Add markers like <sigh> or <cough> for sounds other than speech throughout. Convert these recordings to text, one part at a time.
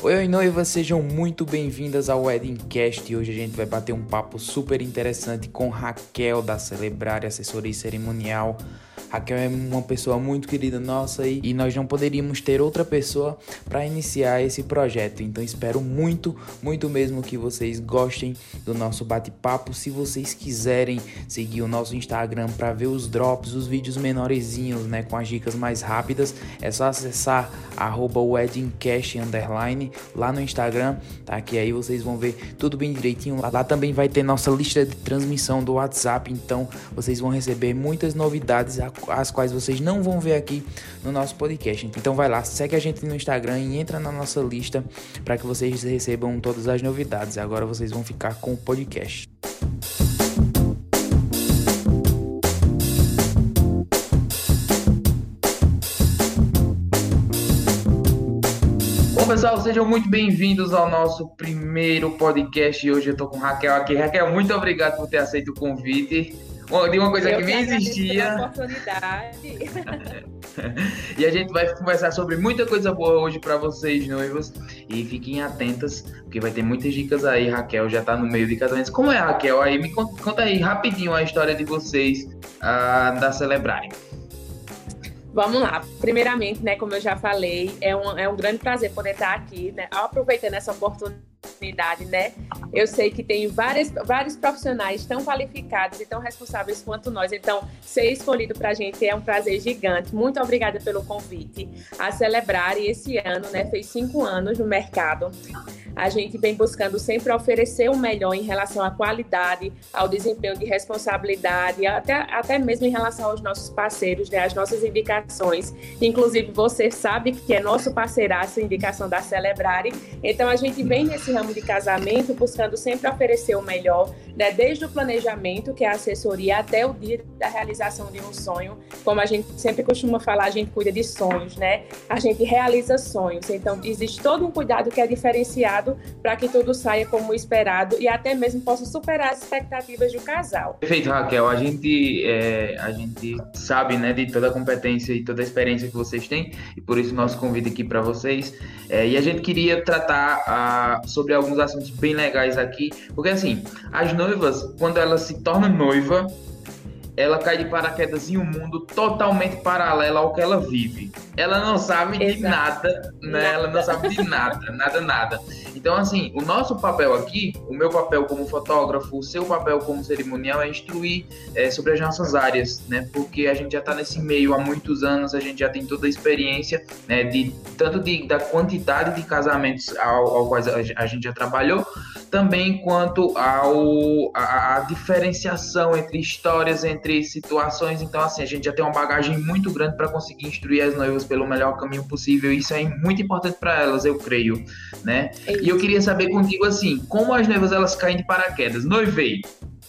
Oi, oi, noivas, sejam muito bem-vindas ao Wedding Cast. Hoje a gente vai bater um papo super interessante com Raquel da Celebrar Assessoria Cerimonial. Raquel é uma pessoa muito querida nossa e, e nós não poderíamos ter outra pessoa para iniciar esse projeto. Então espero muito, muito mesmo que vocês gostem do nosso bate-papo. Se vocês quiserem seguir o nosso Instagram para ver os drops, os vídeos menorzinhos, né, com as dicas mais rápidas, é só acessar weddingcast underline lá no Instagram, tá? Que aí vocês vão ver tudo bem direitinho. Lá, lá também vai ter nossa lista de transmissão do WhatsApp, então vocês vão receber muitas novidades as quais vocês não vão ver aqui no nosso podcast. Então vai lá, segue a gente no Instagram e entra na nossa lista para que vocês recebam todas as novidades. Agora vocês vão ficar com o podcast. Pessoal, sejam muito bem-vindos ao nosso primeiro podcast. Hoje eu tô com Raquel aqui. Raquel, muito obrigado por ter aceito o convite. Tem uma coisa eu que nem existia. <laughs> E a gente vai conversar sobre muita coisa boa hoje para vocês, noivos. E fiquem atentas, porque vai ter muitas dicas aí. Raquel já tá no meio de casamentos. Como é, Raquel? Aí me conta, conta aí rapidinho a história de vocês da Celebrarem. Vamos lá. Primeiramente, né, como eu já falei, é um, é um grande prazer poder estar aqui, né, aproveitando essa oportunidade oportunidade, né? Eu sei que tem várias, vários profissionais tão qualificados e tão responsáveis quanto nós. Então, ser escolhido para a gente é um prazer gigante. Muito obrigada pelo convite a celebrar. E esse ano, né, fez cinco anos no mercado. A gente vem buscando sempre oferecer o melhor em relação à qualidade, ao desempenho de responsabilidade, até, até mesmo em relação aos nossos parceiros, né, as nossas indicações. Inclusive, você sabe que é nosso parceiraço indicação da Celebrare. Então, a gente vem nesse ramo de casamento buscando sempre oferecer o melhor, né, desde o planejamento, que é a assessoria, até o dia da realização de um sonho. Como a gente sempre costuma falar, a gente cuida de sonhos, né? A gente realiza sonhos. Então, existe todo um cuidado que é diferenciado para que tudo saia como esperado e até mesmo possa superar as expectativas do casal. Perfeito, Raquel. A gente, é, a gente sabe né, de toda a competência e toda a experiência que vocês têm e por isso nosso convite aqui para vocês. É, e a gente queria tratar ah, sobre alguns assuntos bem legais aqui, porque assim, as noivas, quando elas se tornam noiva, ela cai de paraquedas em um mundo totalmente paralelo ao que ela vive. Ela não sabe Exato. de nada, né? Nada. Ela não sabe de nada, <laughs> nada, nada. Então, assim, o nosso papel aqui, o meu papel como fotógrafo, o seu papel como cerimonial é instruir é, sobre as nossas áreas, né? Porque a gente já está nesse meio há muitos anos, a gente já tem toda a experiência, né? De, tanto de, da quantidade de casamentos ao, ao quais a gente já trabalhou, também quanto ao, a, a diferenciação entre histórias, entre entre situações. Então, assim, a gente já tem uma bagagem muito grande para conseguir instruir as noivas pelo melhor caminho possível. E isso é muito importante para elas, eu creio, né? É e eu queria saber contigo, assim, como as noivas elas caem de paraquedas? Noivei,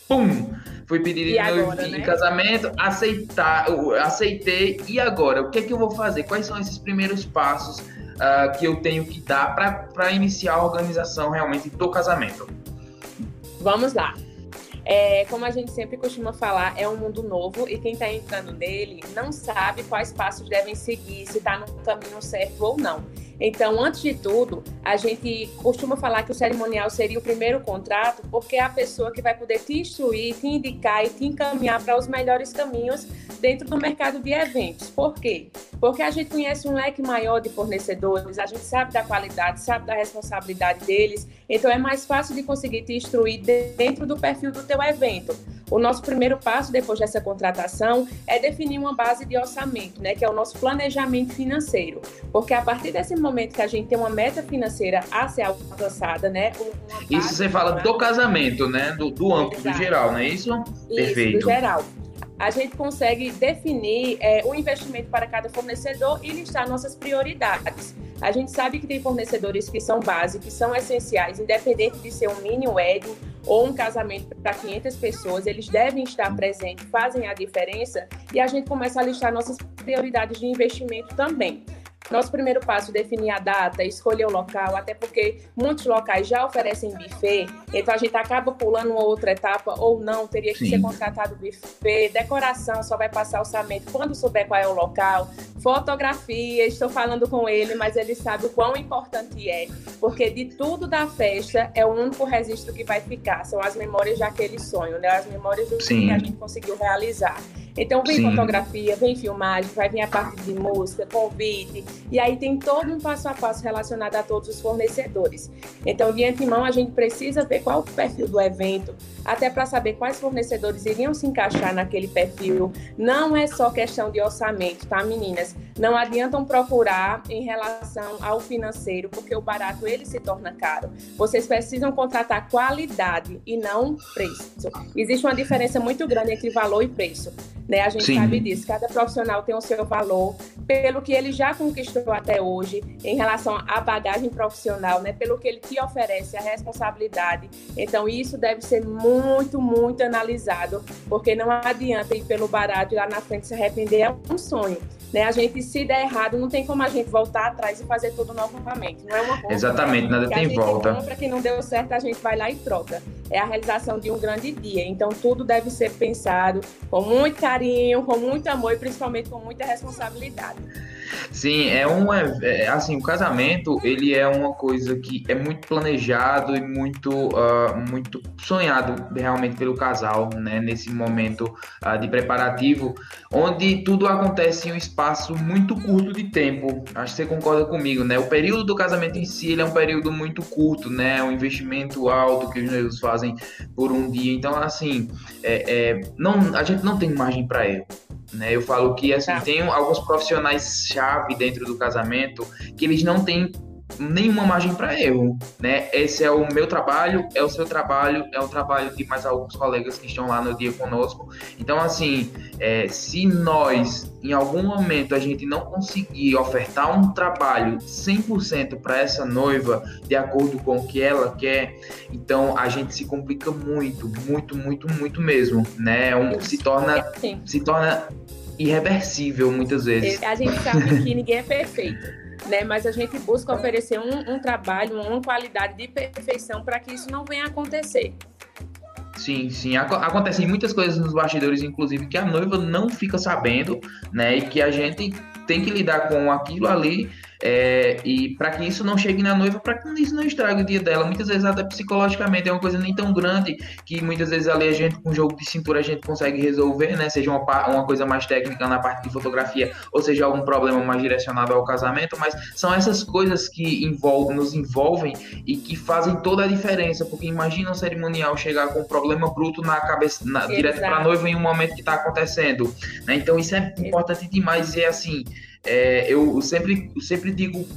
pum! Fui pedir agora, né? em casamento, aceitar, aceitei. E agora? O que é que eu vou fazer? Quais são esses primeiros passos uh, que eu tenho que dar para iniciar a organização realmente do casamento? Vamos lá. É, como a gente sempre costuma falar, é um mundo novo e quem está entrando nele não sabe quais passos devem seguir, se está no caminho certo ou não. Então, antes de tudo, a gente costuma falar que o cerimonial seria o primeiro contrato, porque é a pessoa que vai poder te instruir, te indicar e te encaminhar para os melhores caminhos dentro do mercado de eventos. Por quê? Porque a gente conhece um leque maior de fornecedores, a gente sabe da qualidade, sabe da responsabilidade deles, então é mais fácil de conseguir te instruir dentro do perfil do teu evento. O nosso primeiro passo depois dessa contratação é definir uma base de orçamento, né, que é o nosso planejamento financeiro. Porque a partir desse momento que a gente tem uma meta financeira a ser alcançada, né? Isso você fala do casamento, né? Do, do amplo, do geral, não é isso? Isso, Perfeito. do geral a gente consegue definir é, o investimento para cada fornecedor e listar nossas prioridades. A gente sabe que tem fornecedores que são básicos, que são essenciais, independente de ser um mini wedding ou um casamento para 500 pessoas, eles devem estar presentes, fazem a diferença e a gente começa a listar nossas prioridades de investimento também. Nosso primeiro passo é definir a data, escolher o local, até porque muitos locais já oferecem buffet, então a gente acaba pulando uma outra etapa ou não, teria que Sim. ser contratado buffet, decoração, só vai passar orçamento quando souber qual é o local, fotografia, estou falando com ele, mas ele sabe o quão importante é, porque de tudo da festa é o único registro que vai ficar, são as memórias daquele sonho, né? As memórias do Sim. que a gente conseguiu realizar. Então vem Sim. fotografia, vem filmagem, vai vir a parte de música, convite, e aí tem todo um passo a passo relacionado a todos os fornecedores. Então, de antemão, a gente precisa ver qual o perfil do evento, até para saber quais fornecedores iriam se encaixar naquele perfil. Não é só questão de orçamento, tá, meninas? Não adiantam procurar em relação ao financeiro, porque o barato ele se torna caro. Vocês precisam contratar qualidade e não preço. Existe uma diferença muito grande entre valor e preço. Né? A gente Sim. sabe disso. Cada profissional tem o seu valor, pelo que ele já conquistou até hoje, em relação à bagagem profissional, né? pelo que ele te oferece, a responsabilidade. Então, isso deve ser muito, muito analisado, porque não adianta ir pelo barato e lá na frente se arrepender, é um sonho. Né? A gente, se der errado, não tem como a gente voltar atrás e fazer tudo novamente. Não é uma. Exatamente, nada tem volta. Para que não deu certo, a gente vai lá e troca. É a realização de um grande dia. Então, tudo deve ser pensado com muito carinho, com muito amor e principalmente com muita responsabilidade. Sim, é um é, assim, o casamento ele é uma coisa que é muito planejado e muito uh, muito sonhado realmente pelo casal, né? Nesse momento uh, de preparativo, onde tudo acontece em um espaço muito curto de tempo. Acho que você concorda comigo, né? O período do casamento em si ele é um período muito curto, né? É um investimento alto que os noivos fazem por um dia. Então, assim, é, é não, a gente não tem margem para erro. Né? Eu falo que assim, tá. tem alguns profissionais chave dentro do casamento que eles não têm nenhuma margem para erro, né? Esse é o meu trabalho, é o seu trabalho, é o trabalho de mais alguns colegas que estão lá no dia conosco. Então, assim, é, se nós, em algum momento, a gente não conseguir ofertar um trabalho 100% para essa noiva, de acordo com o que ela quer, então a gente se complica muito, muito, muito, muito mesmo, né? Um, se torna, se torna irreversível muitas vezes. A gente sabe que ninguém é perfeito né? Mas a gente busca oferecer um, um trabalho, uma qualidade de perfeição para que isso não venha a acontecer. Sim, sim. Acontecem muitas coisas nos bastidores, inclusive, que a noiva não fica sabendo, né? E que a gente tem que lidar com aquilo ali é, e para que isso não chegue na noiva, para que isso não estrague o dia dela. Muitas vezes, até psicologicamente, é uma coisa nem tão grande que muitas vezes ali a gente, com jogo de cintura, a gente consegue resolver, né? Seja uma, uma coisa mais técnica na parte de fotografia, ou seja algum problema mais direcionado ao casamento, mas são essas coisas que envolvem, nos envolvem e que fazem toda a diferença, porque imagina um cerimonial chegar com um problema bruto na cabeça, na, direto para a noiva em um momento que está acontecendo, né? Então isso é importante demais e é assim. É, eu sempre, sempre digo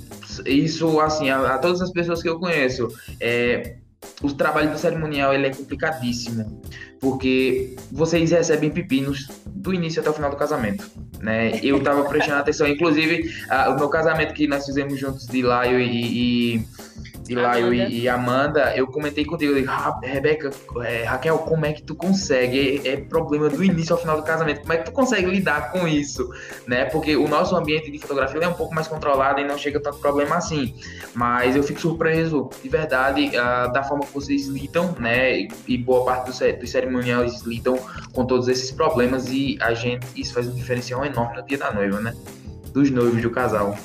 isso assim a, a, todas as pessoas que eu conheço. É, o trabalho do cerimonial ele é complicadíssimo, porque vocês recebem pepinos do início até o final do casamento. Né? Eu estava <laughs> prestando atenção, inclusive a, o meu casamento que nós fizemos juntos de Laio e, e de Laio e, e, Amanda, eu comentei contigo, eu digo, ah, Rebeca, é, Raquel, como é que tu consegue? É, é, problema do início ao final do casamento, como é que tu consegue lidar com isso? Né? Porque o nosso ambiente de fotografia é um pouco mais controlado e não chega tanto problema assim. Mas eu fico surpreso, de verdade, uh, da forma que vocês lidam, né? E, e boa parte dos, dos cerimoniais lidam com todos esses problemas e a gente, isso faz um diferencial enorme no dia da noiva, né? Dos noivos, do casal.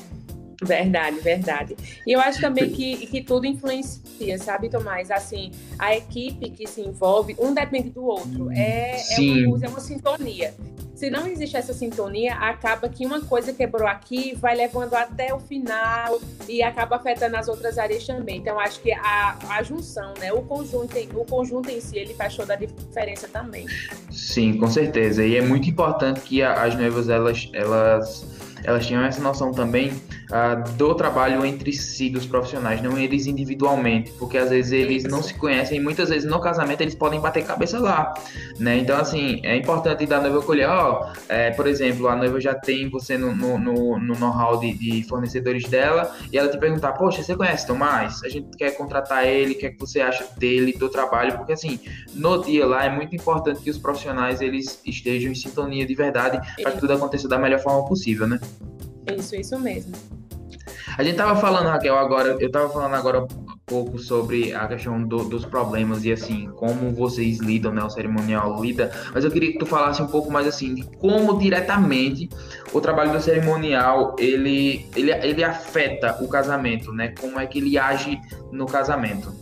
Verdade, verdade. E eu acho também que, <laughs> que tudo influencia, sabe, Tomás? Assim, a equipe que se envolve, um depende do outro. É, é, uma, é uma sintonia. Se não existe essa sintonia, acaba que uma coisa quebrou aqui, vai levando até o final e acaba afetando as outras áreas também. Então, acho que a, a junção, né? O conjunto, o conjunto em si, ele faz toda a diferença também. Sim, com certeza. E é muito importante que as noivas, elas, elas, elas tenham essa noção também uh, do trabalho entre si dos profissionais, não eles individualmente, porque às vezes eles não se conhecem e muitas vezes no casamento eles podem bater cabeça lá, né? Então, assim, é importante da noiva colher, ó, é, por exemplo, a noiva já tem você no, no, no, no know-how de, de, fornecedores dela e ela te perguntar, poxa, você conhece Tomás? A gente quer contratar ele, o que é que você acha dele, do trabalho? Porque, assim, no dia lá é muito importante que os profissionais eles estejam em sintonia de verdade para que tudo aconteça da melhor forma possível, né? Isso, isso mesmo. A gente tava falando, Raquel, agora, eu tava falando agora um pouco sobre a questão do, dos problemas e assim, como vocês lidam, né, o cerimonial lida, mas eu queria que tu falasse um pouco mais assim, de como diretamente o trabalho do cerimonial, ele, ele, ele afeta o casamento, né, como é que ele age no casamento.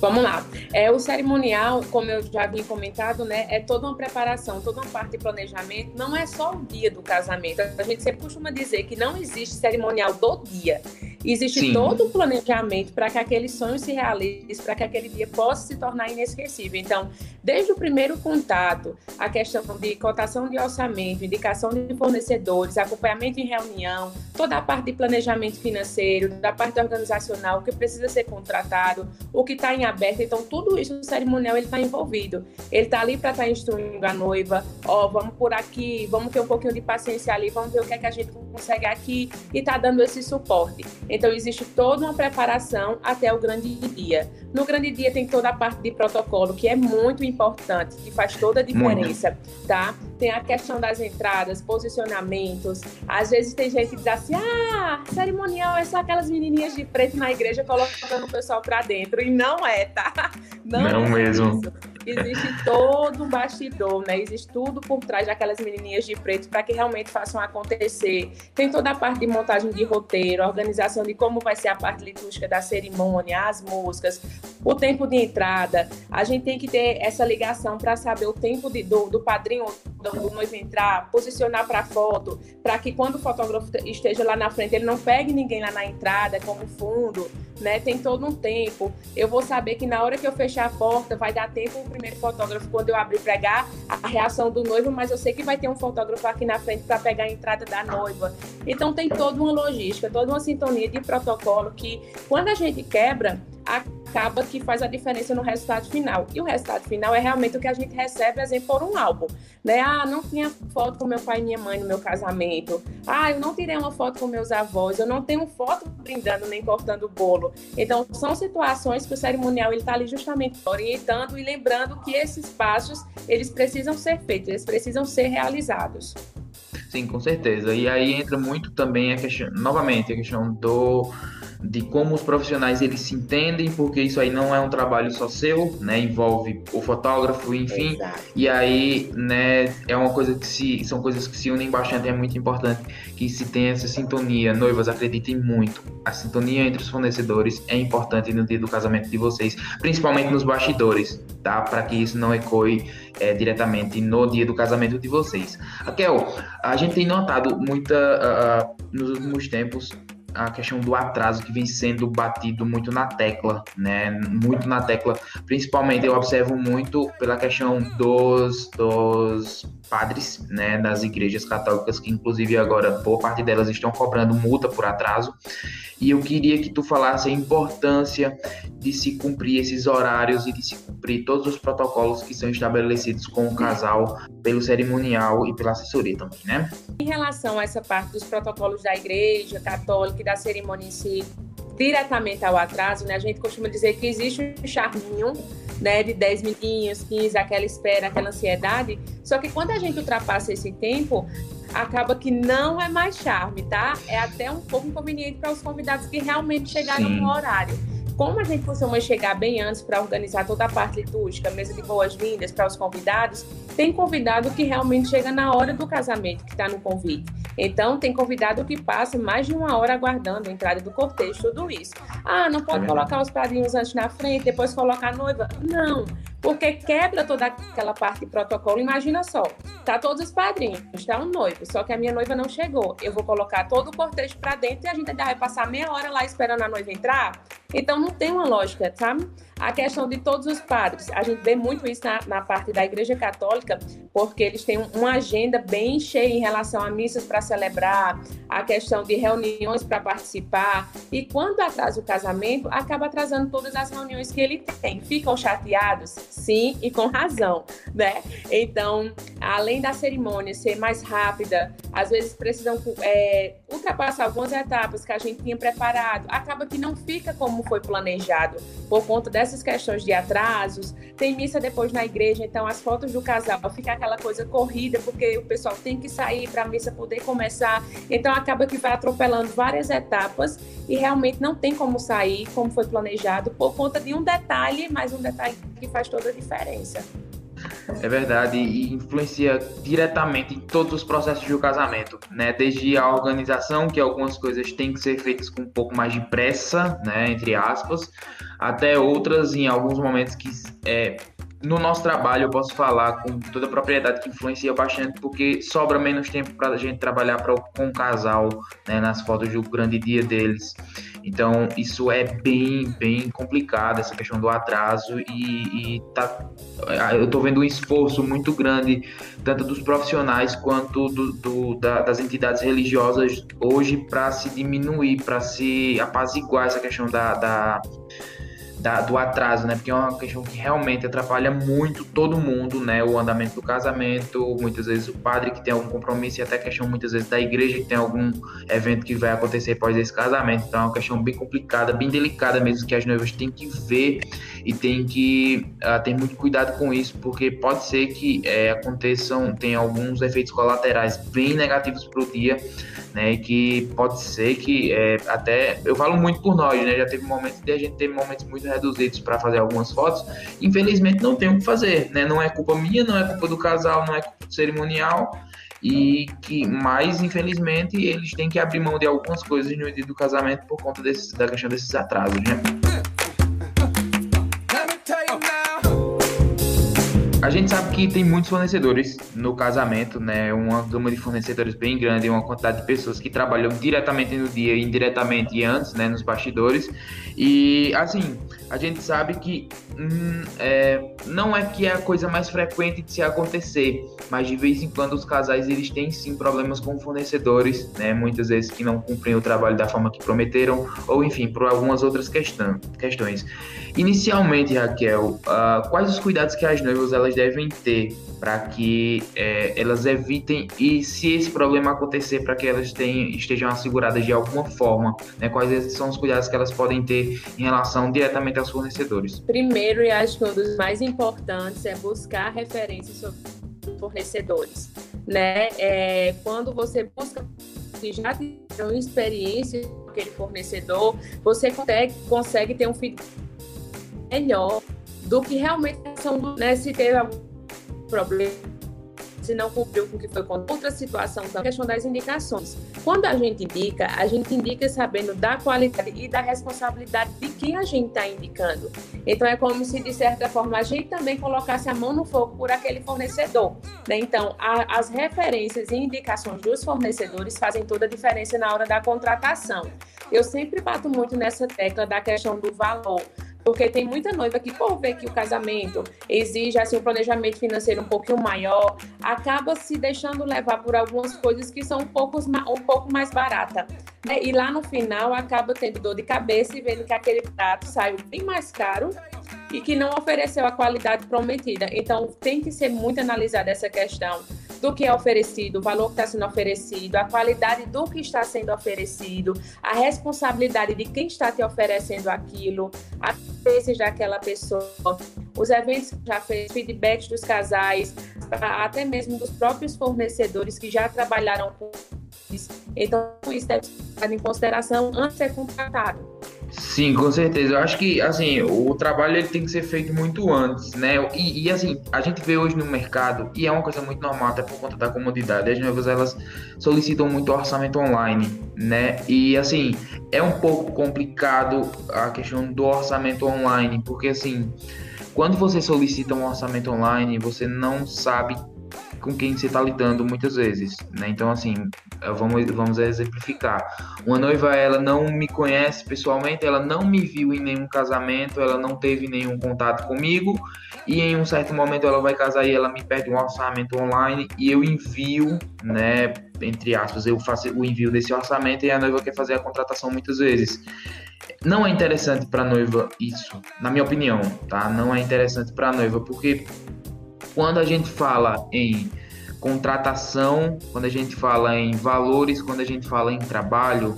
Vamos lá. É, o cerimonial, como eu já havia comentado, né, é toda uma preparação, toda uma parte de planejamento. Não é só o dia do casamento. A gente sempre costuma dizer que não existe cerimonial do dia. Existe Sim. todo o planejamento para que aquele sonho se realize, para que aquele dia possa se tornar inesquecível. Então, desde o primeiro contato, a questão de cotação de orçamento, indicação de fornecedores, acompanhamento em reunião, toda a parte de planejamento financeiro, da parte organizacional, o que precisa ser contratado, o que está em aberto. Então, tudo isso no cerimonial ele está envolvido. Ele está ali para estar tá instruindo a noiva, ó, oh, vamos por aqui, vamos ter um pouquinho de paciência ali, vamos ver o que é que a gente consegue aqui e está dando esse suporte. Então, existe toda uma preparação até o grande dia. No grande dia tem toda a parte de protocolo, que é muito importante, que faz toda a diferença, muito. tá? Tem a questão das entradas, posicionamentos. Às vezes tem gente que diz assim: ah, cerimonial é só aquelas menininhas de preto na igreja colocando o pessoal para dentro. E não é, tá? <laughs> Não, não é mesmo. Isso existe todo um bastidor, né? Existe tudo por trás daquelas menininhas de preto para que realmente façam acontecer. Tem toda a parte de montagem de roteiro, organização de como vai ser a parte litúrgica da cerimônia, as músicas, o tempo de entrada. A gente tem que ter essa ligação para saber o tempo de, do, do padrinho do, do noivo entrar, posicionar para foto, para que quando o fotógrafo esteja lá na frente, ele não pegue ninguém lá na entrada como fundo, né? Tem todo um tempo. Eu vou saber que na hora que eu fechar a porta, vai dar tempo o primeiro fotógrafo quando eu abrir pregar a reação do noivo, mas eu sei que vai ter um fotógrafo aqui na frente para pegar a entrada da noiva. Então tem toda uma logística, toda uma sintonia de protocolo que quando a gente quebra, acaba que faz a diferença no resultado final. E o resultado final é realmente o que a gente recebe, exemplo, por um álbum. Né? Ah, não tinha foto com meu pai e minha mãe no meu casamento. Ah, eu não tirei uma foto com meus avós. Eu não tenho foto brindando nem cortando o bolo. Então, são situações que o cerimonial está ali justamente orientando e lembrando que esses passos, eles precisam ser feitos, eles precisam ser realizados. Sim, com certeza. E aí entra muito também a questão, novamente, a questão do de como os profissionais eles se entendem, porque isso aí não é um trabalho só seu, né? Envolve o fotógrafo, enfim. Exato. E aí, né, é uma coisa que se são coisas que se unem bastante, é muito importante que se tenha essa sintonia. Noivas, acreditem muito. A sintonia entre os fornecedores é importante no dia do casamento de vocês, principalmente nos bastidores, tá? Para que isso não ecoe é, diretamente no dia do casamento de vocês. Raquel, a gente tem notado muita uh, nos últimos tempos a questão do atraso que vem sendo batido muito na tecla, né? Muito na tecla. Principalmente eu observo muito pela questão dos, dos padres, né, das igrejas católicas, que inclusive agora boa parte delas estão cobrando multa por atraso. E eu queria que tu falasse a importância de se cumprir esses horários e de se cumprir todos os protocolos que são estabelecidos com o casal pelo cerimonial e pela assessoria também, né? Em relação a essa parte dos protocolos da igreja católica e da cerimônia em si, diretamente ao atraso, né, a gente costuma dizer que existe um charminho né, de 10 minutinhos, 15, aquela espera, aquela ansiedade. Só que quando a gente ultrapassa esse tempo, acaba que não é mais charme, tá? É até um pouco inconveniente para os convidados que realmente chegaram Sim. no horário. Como a gente costuma chegar bem antes para organizar toda a parte litúrgica, mesa de boas-vindas para os convidados, tem convidado que realmente chega na hora do casamento, que está no convite. Então, tem convidado que passa mais de uma hora aguardando a entrada do cortejo, tudo isso. Ah, não pode é colocar os padrinhos antes na frente, depois colocar a noiva? Não, porque quebra toda aquela parte de protocolo. Imagina só, tá todos os padrinhos, está um noivo, só que a minha noiva não chegou. Eu vou colocar todo o cortejo para dentro e a gente ainda vai passar meia hora lá esperando a noiva entrar? Então, não tem uma lógica, sabe? A questão de todos os padres, a gente vê muito isso na, na parte da Igreja Católica, porque eles têm uma agenda bem cheia em relação a missas para celebrar, a questão de reuniões para participar, e quando atrasa o casamento, acaba atrasando todas as reuniões que ele tem. Ficam chateados? Sim, e com razão, né? Então, além da cerimônia ser mais rápida, às vezes precisam é, ultrapassar algumas etapas que a gente tinha preparado, acaba que não fica como foi planejado, por conta dessa essas questões de atrasos, tem missa depois na igreja, então as fotos do casal fica aquela coisa corrida, porque o pessoal tem que sair para a missa poder começar, então acaba que vai atropelando várias etapas e realmente não tem como sair como foi planejado por conta de um detalhe, mas um detalhe que faz toda a diferença. É verdade, e influencia diretamente em todos os processos do casamento, né? Desde a organização, que algumas coisas têm que ser feitas com um pouco mais de pressa, né? Entre aspas, até outras em alguns momentos que é, no nosso trabalho eu posso falar com toda a propriedade que influencia bastante, porque sobra menos tempo para a gente trabalhar pra, com o casal, né, nas fotos do grande dia deles. Então, isso é bem, bem complicado, essa questão do atraso, e, e tá, eu estou vendo um esforço muito grande, tanto dos profissionais quanto do, do, da, das entidades religiosas hoje, para se diminuir, para se apaziguar essa questão da, da da, do atraso, né? Porque é uma questão que realmente atrapalha muito todo mundo, né? O andamento do casamento, muitas vezes o padre que tem algum compromisso e até questão muitas vezes da igreja que tem algum evento que vai acontecer após esse casamento. Então é uma questão bem complicada, bem delicada mesmo que as noivas têm que ver e tem que uh, ter muito cuidado com isso, porque pode ser que é, aconteçam, tem alguns efeitos colaterais bem negativos para o dia, né? Que pode ser que é, até eu falo muito por nós, né? Já teve momentos de a gente ter momentos muito reduzidos para fazer algumas fotos. Infelizmente não tem o que fazer, né? Não é culpa minha, não é culpa do casal, não é culpa do cerimonial e que mais infelizmente eles têm que abrir mão de algumas coisas no dia do casamento por conta da questão desses atrasos, né? A gente sabe que tem muitos fornecedores no casamento, né? Uma gama de fornecedores bem grande, uma quantidade de pessoas que trabalham diretamente no dia e indiretamente antes, né? Nos bastidores. E assim, a gente sabe que hum, é, não é que é a coisa mais frequente de se acontecer, mas de vez em quando os casais eles têm sim problemas com fornecedores, né? Muitas vezes que não cumprem o trabalho da forma que prometeram, ou enfim, por algumas outras questão, questões. Inicialmente, Raquel, uh, quais os cuidados que as noivas elas devem ter para que é, elas evitem e se esse problema acontecer para que elas tenham, estejam asseguradas de alguma forma, né? Quais são os cuidados que elas podem ter em relação diretamente aos fornecedores? Primeiro, e acho que um dos mais importantes é buscar referências sobre fornecedores, né? É, quando você busca que já tem experiência com aquele fornecedor, você consegue, consegue ter um feedback melhor do que realmente são, né, se teve algum problema, se não cumpriu com o que foi com outra situação, então a questão das indicações. Quando a gente indica, a gente indica sabendo da qualidade e da responsabilidade de quem a gente está indicando. Então é como se, de certa forma, a gente também colocasse a mão no fogo por aquele fornecedor. Né? Então, a, as referências e indicações dos fornecedores fazem toda a diferença na hora da contratação. Eu sempre bato muito nessa tecla da questão do valor porque tem muita noiva que, por ver que o casamento exige assim, um planejamento financeiro um pouquinho maior, acaba se deixando levar por algumas coisas que são um pouco, um pouco mais barata. Né? E lá no final acaba tendo dor de cabeça e vendo que aquele prato saiu bem mais caro e que não ofereceu a qualidade prometida. Então tem que ser muito analisada essa questão do que é oferecido, o valor que está sendo oferecido, a qualidade do que está sendo oferecido, a responsabilidade de quem está te oferecendo aquilo, a experiências daquela pessoa, os eventos que já fez, feedbacks dos casais, até mesmo dos próprios fornecedores que já trabalharam com isso. Então, isso deve ser em consideração antes de ser contratado. Sim, com certeza. Eu acho que assim o trabalho ele tem que ser feito muito antes, né? E, e, assim a gente vê hoje no mercado e é uma coisa muito normal até por conta da comodidade. As noivas elas solicitam muito orçamento online, né? E assim é um pouco complicado a questão do orçamento online, porque assim quando você solicita um orçamento online você não sabe com quem você está lidando muitas vezes, né? Então, assim, vamos, vamos exemplificar. Uma noiva, ela não me conhece pessoalmente, ela não me viu em nenhum casamento, ela não teve nenhum contato comigo, e em um certo momento ela vai casar e ela me pede um orçamento online e eu envio, né? Entre aspas, eu faço o envio desse orçamento e a noiva quer fazer a contratação muitas vezes. Não é interessante para noiva isso, na minha opinião, tá? Não é interessante para noiva porque quando a gente fala em contratação, quando a gente fala em valores, quando a gente fala em trabalho,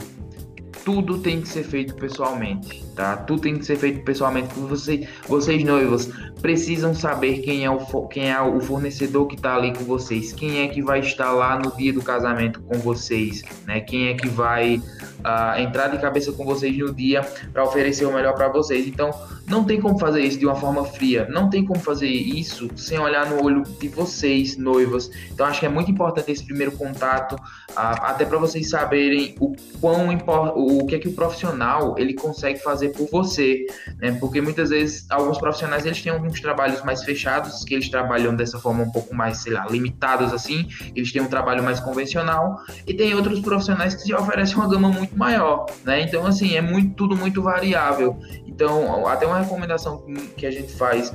tudo tem que ser feito pessoalmente, tá? Tudo tem que ser feito pessoalmente. Você, vocês noivos precisam saber quem é o quem é o fornecedor que está ali com vocês, quem é que vai estar lá no dia do casamento com vocês, né? Quem é que vai uh, entrar de cabeça com vocês no dia para oferecer o melhor para vocês. Então, não tem como fazer isso de uma forma fria, não tem como fazer isso sem olhar no olho de vocês, noivas. Então, acho que é muito importante esse primeiro contato, até para vocês saberem o quão o que é que o profissional ele consegue fazer por você, né? Porque muitas vezes alguns profissionais eles têm alguns trabalhos mais fechados, que eles trabalham dessa forma um pouco mais, sei lá, limitados assim, eles têm um trabalho mais convencional, e tem outros profissionais que oferecem uma gama muito maior, né? Então, assim, é muito, tudo muito variável. Então, até uma recomendação que a gente faz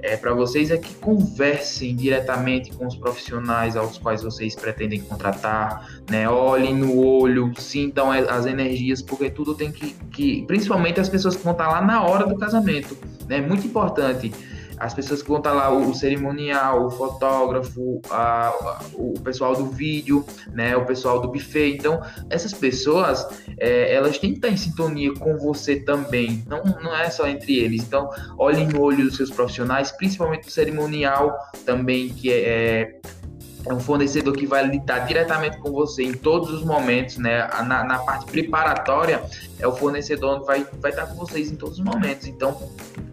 é, para vocês é que conversem diretamente com os profissionais aos quais vocês pretendem contratar, né? Olhem no olho, sintam as energias, porque tudo tem que, que principalmente as pessoas que vão estar lá na hora do casamento, né? Muito importante as pessoas que vão estar lá, o, cerimonial, o fotógrafo, a, a, o pessoal do vídeo, né, o pessoal do buffet. Então, essas pessoas, é, elas têm que estar em sintonia com você também, não, não é só entre eles. Então, olhem no olho dos seus profissionais, principalmente o cerimonial também, que é, é é um fornecedor que vai lidar diretamente com você em todos os momentos, né? Na, na parte preparatória, é o fornecedor que vai, vai estar com vocês em todos os momentos. Então,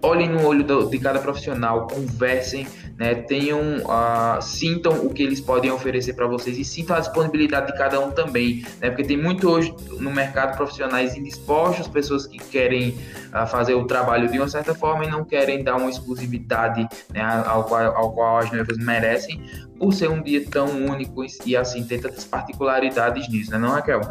olhem no olho do, de cada profissional, conversem, né? Tenham, uh, sintam o que eles podem oferecer para vocês e sintam a disponibilidade de cada um também, né? Porque tem muito hoje no mercado profissionais indispostos, pessoas que querem uh, fazer o trabalho de uma certa forma e não querem dar uma exclusividade né, ao, qual, ao qual as noivas merecem, por ser um dia tão único e assim ter tantas particularidades nisso, né, não, Raquel?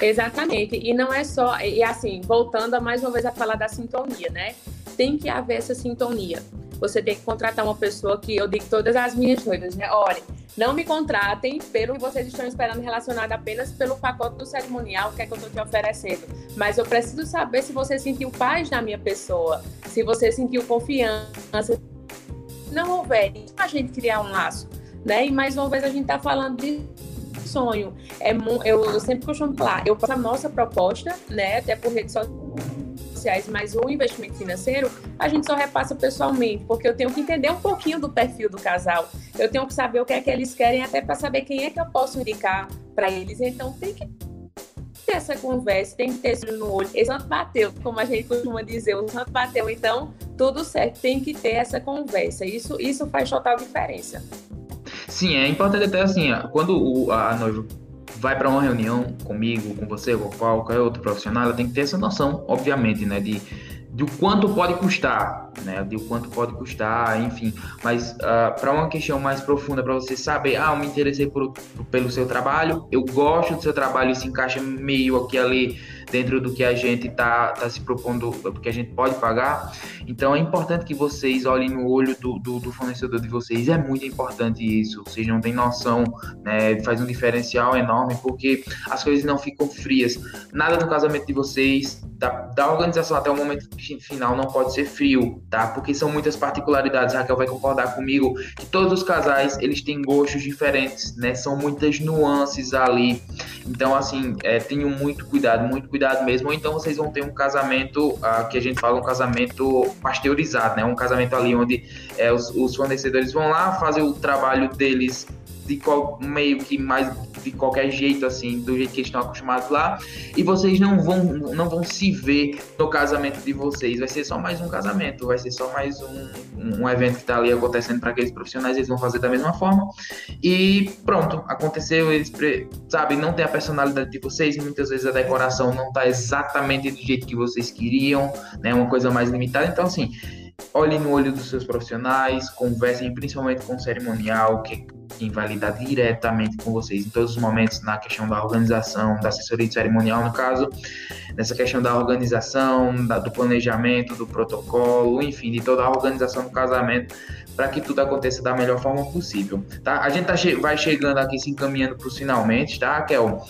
Exatamente, e não é só, e assim, voltando a mais uma vez a falar da sintonia, né? Tem que haver essa sintonia. Você tem que contratar uma pessoa que eu digo todas as minhas noivas, né? Olha, não me contratem pelo que vocês estão esperando relacionado apenas pelo pacote do cerimonial que é que eu estou te oferecendo. Mas eu preciso saber se você sentiu paz na minha pessoa, se você sentiu confiança. Não houver, a gente criar um laço né? E mais uma vez a gente está falando de sonho. É, eu, eu sempre costumo falar, eu faço a nossa proposta, né? Até por redes sociais, mas o investimento financeiro a gente só repassa pessoalmente, porque eu tenho que entender um pouquinho do perfil do casal. Eu tenho que saber o que é que eles querem, até para saber quem é que eu posso indicar para eles. Então tem que ter essa conversa, tem que ter isso no olho. Esse santo bateu, como a gente costuma dizer, o santo bateu, então tudo certo, tem que ter essa conversa. Isso, isso faz total diferença. Sim, é importante até assim, quando o, a noiva vai para uma reunião comigo, com você, com qualquer outro profissional, ela tem que ter essa noção, obviamente, né, de de o quanto pode custar, né? De quanto pode custar, enfim. Mas uh, ah, para uma questão mais profunda, para você saber, ah, eu me interessei por, pelo seu trabalho, eu gosto do seu trabalho se encaixa meio aqui ali dentro do que a gente tá, tá se propondo, do que a gente pode pagar. Então é importante que vocês olhem no olho do, do, do fornecedor de vocês. É muito importante isso. Vocês não têm noção, né? Faz um diferencial enorme porque as coisas não ficam frias. Nada no casamento de vocês da, da organização até o momento final não pode ser frio, tá? Porque são muitas particularidades. Raquel vai concordar comigo que todos os casais eles têm gostos diferentes, né? São muitas nuances ali. Então, assim, é, tenham muito cuidado, muito cuidado mesmo. Ou então vocês vão ter um casamento ah, que a gente fala um casamento pasteurizado, né? Um casamento ali onde é, os, os fornecedores vão lá fazer o trabalho deles de qual, meio que mais de qualquer jeito, assim, do jeito que eles estão acostumados lá, e vocês não vão, não vão se ver no casamento de vocês. Vai ser só mais um casamento, vai ser só mais um, um evento que está ali acontecendo para aqueles profissionais, eles vão fazer da mesma forma. E pronto, aconteceu, eles, sabe, não tem a personalidade de vocês, muitas vezes a decoração não está exatamente do jeito que vocês queriam, né? Uma coisa mais limitada. Então, assim, olhem no olho dos seus profissionais, conversem principalmente com o cerimonial, que quem vai lidar diretamente com vocês em todos os momentos na questão da organização, da assessoria cerimonial, no caso, nessa questão da organização, da, do planejamento, do protocolo, enfim, de toda a organização do casamento, para que tudo aconteça da melhor forma possível, tá? A gente tá che vai chegando aqui, se encaminhando para os finalmente, tá, Raquel?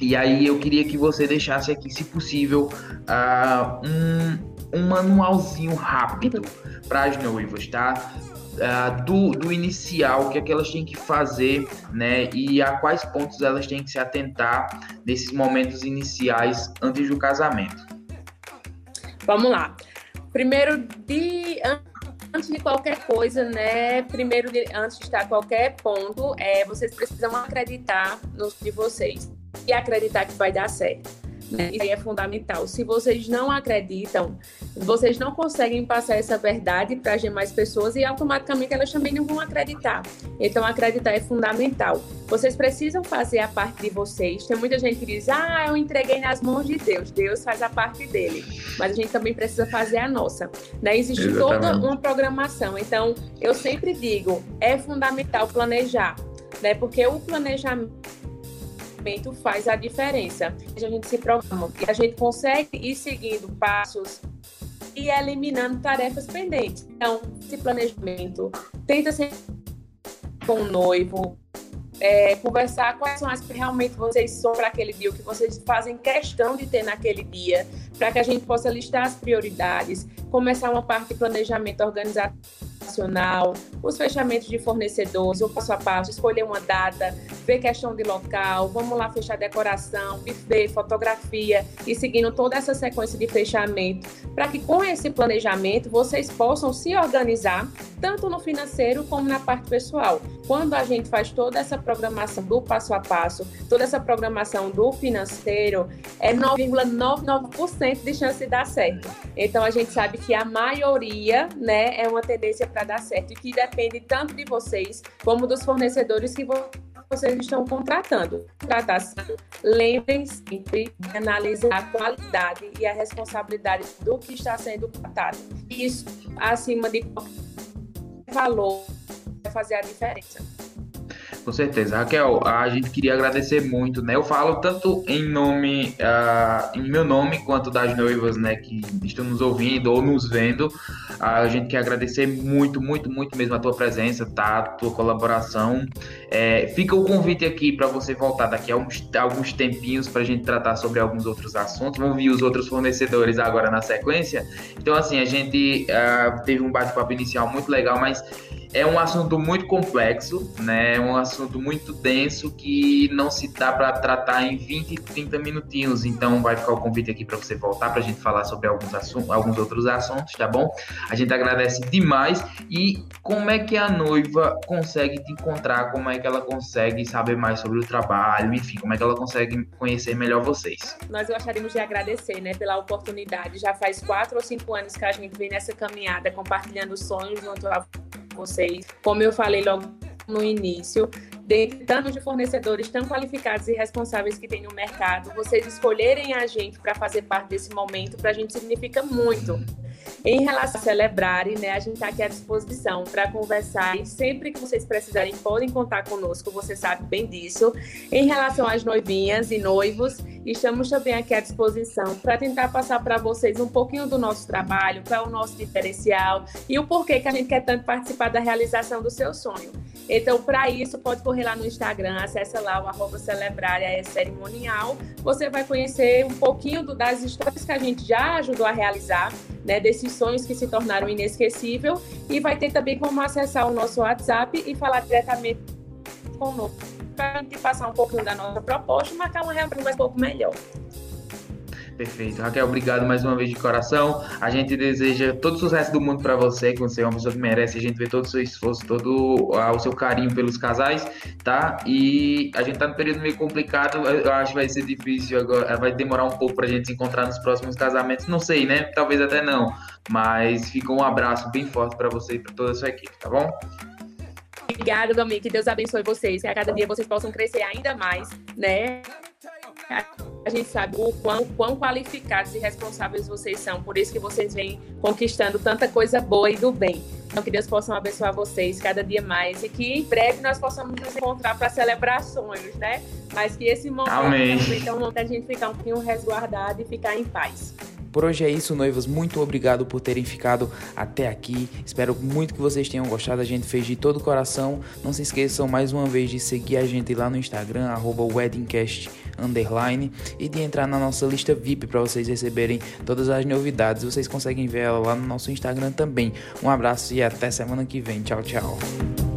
E aí eu queria que você deixasse aqui, se possível, uh, um, um manualzinho rápido para as noivas, tá? Uh, do, do inicial, o que é que elas têm que fazer, né? E a quais pontos elas têm que se atentar nesses momentos iniciais antes do casamento. Vamos lá. Primeiro, de, antes de qualquer coisa, né? Primeiro, de, antes de estar qualquer ponto, é, vocês precisam acreditar no de vocês e acreditar que vai dar certo. Né? Isso aí é fundamental. Se vocês não acreditam, vocês não conseguem passar essa verdade para as demais pessoas e automaticamente elas também não vão acreditar. Então, acreditar é fundamental. Vocês precisam fazer a parte de vocês. Tem muita gente que diz: ah, eu entreguei nas mãos de Deus. Deus faz a parte dele. Mas a gente também precisa fazer a nossa. Né? Existe Exatamente. toda uma programação. Então, eu sempre digo: é fundamental planejar. Né? Porque o planejamento faz a diferença. A gente se programa e a gente consegue ir seguindo passos e eliminando tarefas pendentes. Então, esse planejamento, tenta ser com o noivo, é, conversar quais são as que realmente vocês são para aquele dia, o que vocês fazem questão de ter naquele dia, para que a gente possa listar as prioridades, começar uma parte de planejamento organizado nacional, os fechamentos de fornecedores, o passo a passo, escolher uma data, ver questão de local, vamos lá fechar decoração, buffet, fotografia e seguindo toda essa sequência de fechamento, para que com esse planejamento vocês possam se organizar, tanto no financeiro como na parte pessoal. Quando a gente faz toda essa programação do passo a passo, toda essa programação do financeiro, é 9,99% de chance de dar certo. Então a gente sabe que a maioria, né, é uma tendência para dar certo e que depende tanto de vocês como dos fornecedores que vocês estão contratando. Contratação, lembrem sempre de analisar a qualidade e a responsabilidade do que está sendo tratado. Isso, acima de valor, vai fazer a diferença. Com certeza. Raquel, a gente queria agradecer muito, né? Eu falo tanto em nome, uh, em meu nome, quanto das noivas, né, que estão nos ouvindo ou nos vendo. Uh, a gente quer agradecer muito, muito, muito mesmo a tua presença, tá? A tua colaboração. É, fica o convite aqui para você voltar daqui a alguns, alguns tempinhos para a gente tratar sobre alguns outros assuntos. Vamos ver os outros fornecedores agora na sequência. Então, assim, a gente uh, teve um bate-papo inicial muito legal, mas é um assunto muito complexo, né? É um assunto muito denso que não se dá para tratar em 20, 30 minutinhos. Então vai ficar o convite aqui para você voltar para a gente falar sobre alguns, assuntos, alguns outros assuntos, tá bom? A gente agradece demais. E como é que a noiva consegue te encontrar? Como é que ela consegue saber mais sobre o trabalho? Enfim, como é que ela consegue conhecer melhor vocês? Nós gostaríamos de agradecer, né, pela oportunidade. Já faz quatro ou cinco anos que a gente vem nessa caminhada compartilhando sonhos junto a vocês. Como eu falei logo no início, dentre tantos de fornecedores tão qualificados e responsáveis que tem no mercado, vocês escolherem a gente para fazer parte desse momento, para a gente significa muito. Em relação a celebrarem, né, a gente está aqui à disposição para conversar e sempre que vocês precisarem podem contar conosco, você sabe bem disso. Em relação às noivinhas e noivos, estamos também aqui à disposição para tentar passar para vocês um pouquinho do nosso trabalho, qual é o nosso diferencial e o porquê que a gente quer tanto participar da realização do seu sonho. Então, para isso, pode correr lá no Instagram, acessa lá o arroba celebrária é cerimonial. Você vai conhecer um pouquinho do, das histórias que a gente já ajudou a realizar, né, desses sonhos que se tornaram inesquecível e vai ter também como acessar o nosso WhatsApp e falar diretamente conosco para a gente passar um pouquinho da nossa proposta e marcar uma reunião um pouco melhor. Perfeito. Raquel, obrigado mais uma vez de coração. A gente deseja todo o sucesso do mundo para você, que você é uma pessoa que merece. A gente vê todo o seu esforço, todo o seu carinho pelos casais, tá? E a gente tá num período meio complicado. Eu acho que vai ser difícil agora. Vai demorar um pouco pra gente se encontrar nos próximos casamentos. Não sei, né? Talvez até não. Mas fica um abraço bem forte para você e para toda a sua equipe, tá bom? Obrigada, Domingo. Que Deus abençoe vocês. Que a cada dia vocês possam crescer ainda mais, né? A gente sabe o quão, quão qualificados e responsáveis vocês são, por isso que vocês vêm conquistando tanta coisa boa e do bem. Então, que Deus possa abençoar vocês cada dia mais e que em breve nós possamos nos encontrar para celebrar sonhos, né? Mas que esse momento Amém. é um momento gente ficar um pouquinho resguardado e ficar em paz. Por hoje é isso, noivos. Muito obrigado por terem ficado até aqui. Espero muito que vocês tenham gostado. A gente fez de todo o coração. Não se esqueçam mais uma vez de seguir a gente lá no Instagram, weddingcast underline e de entrar na nossa lista VIP para vocês receberem todas as novidades. Vocês conseguem ver ela lá no nosso Instagram também. Um abraço e até semana que vem. Tchau, tchau.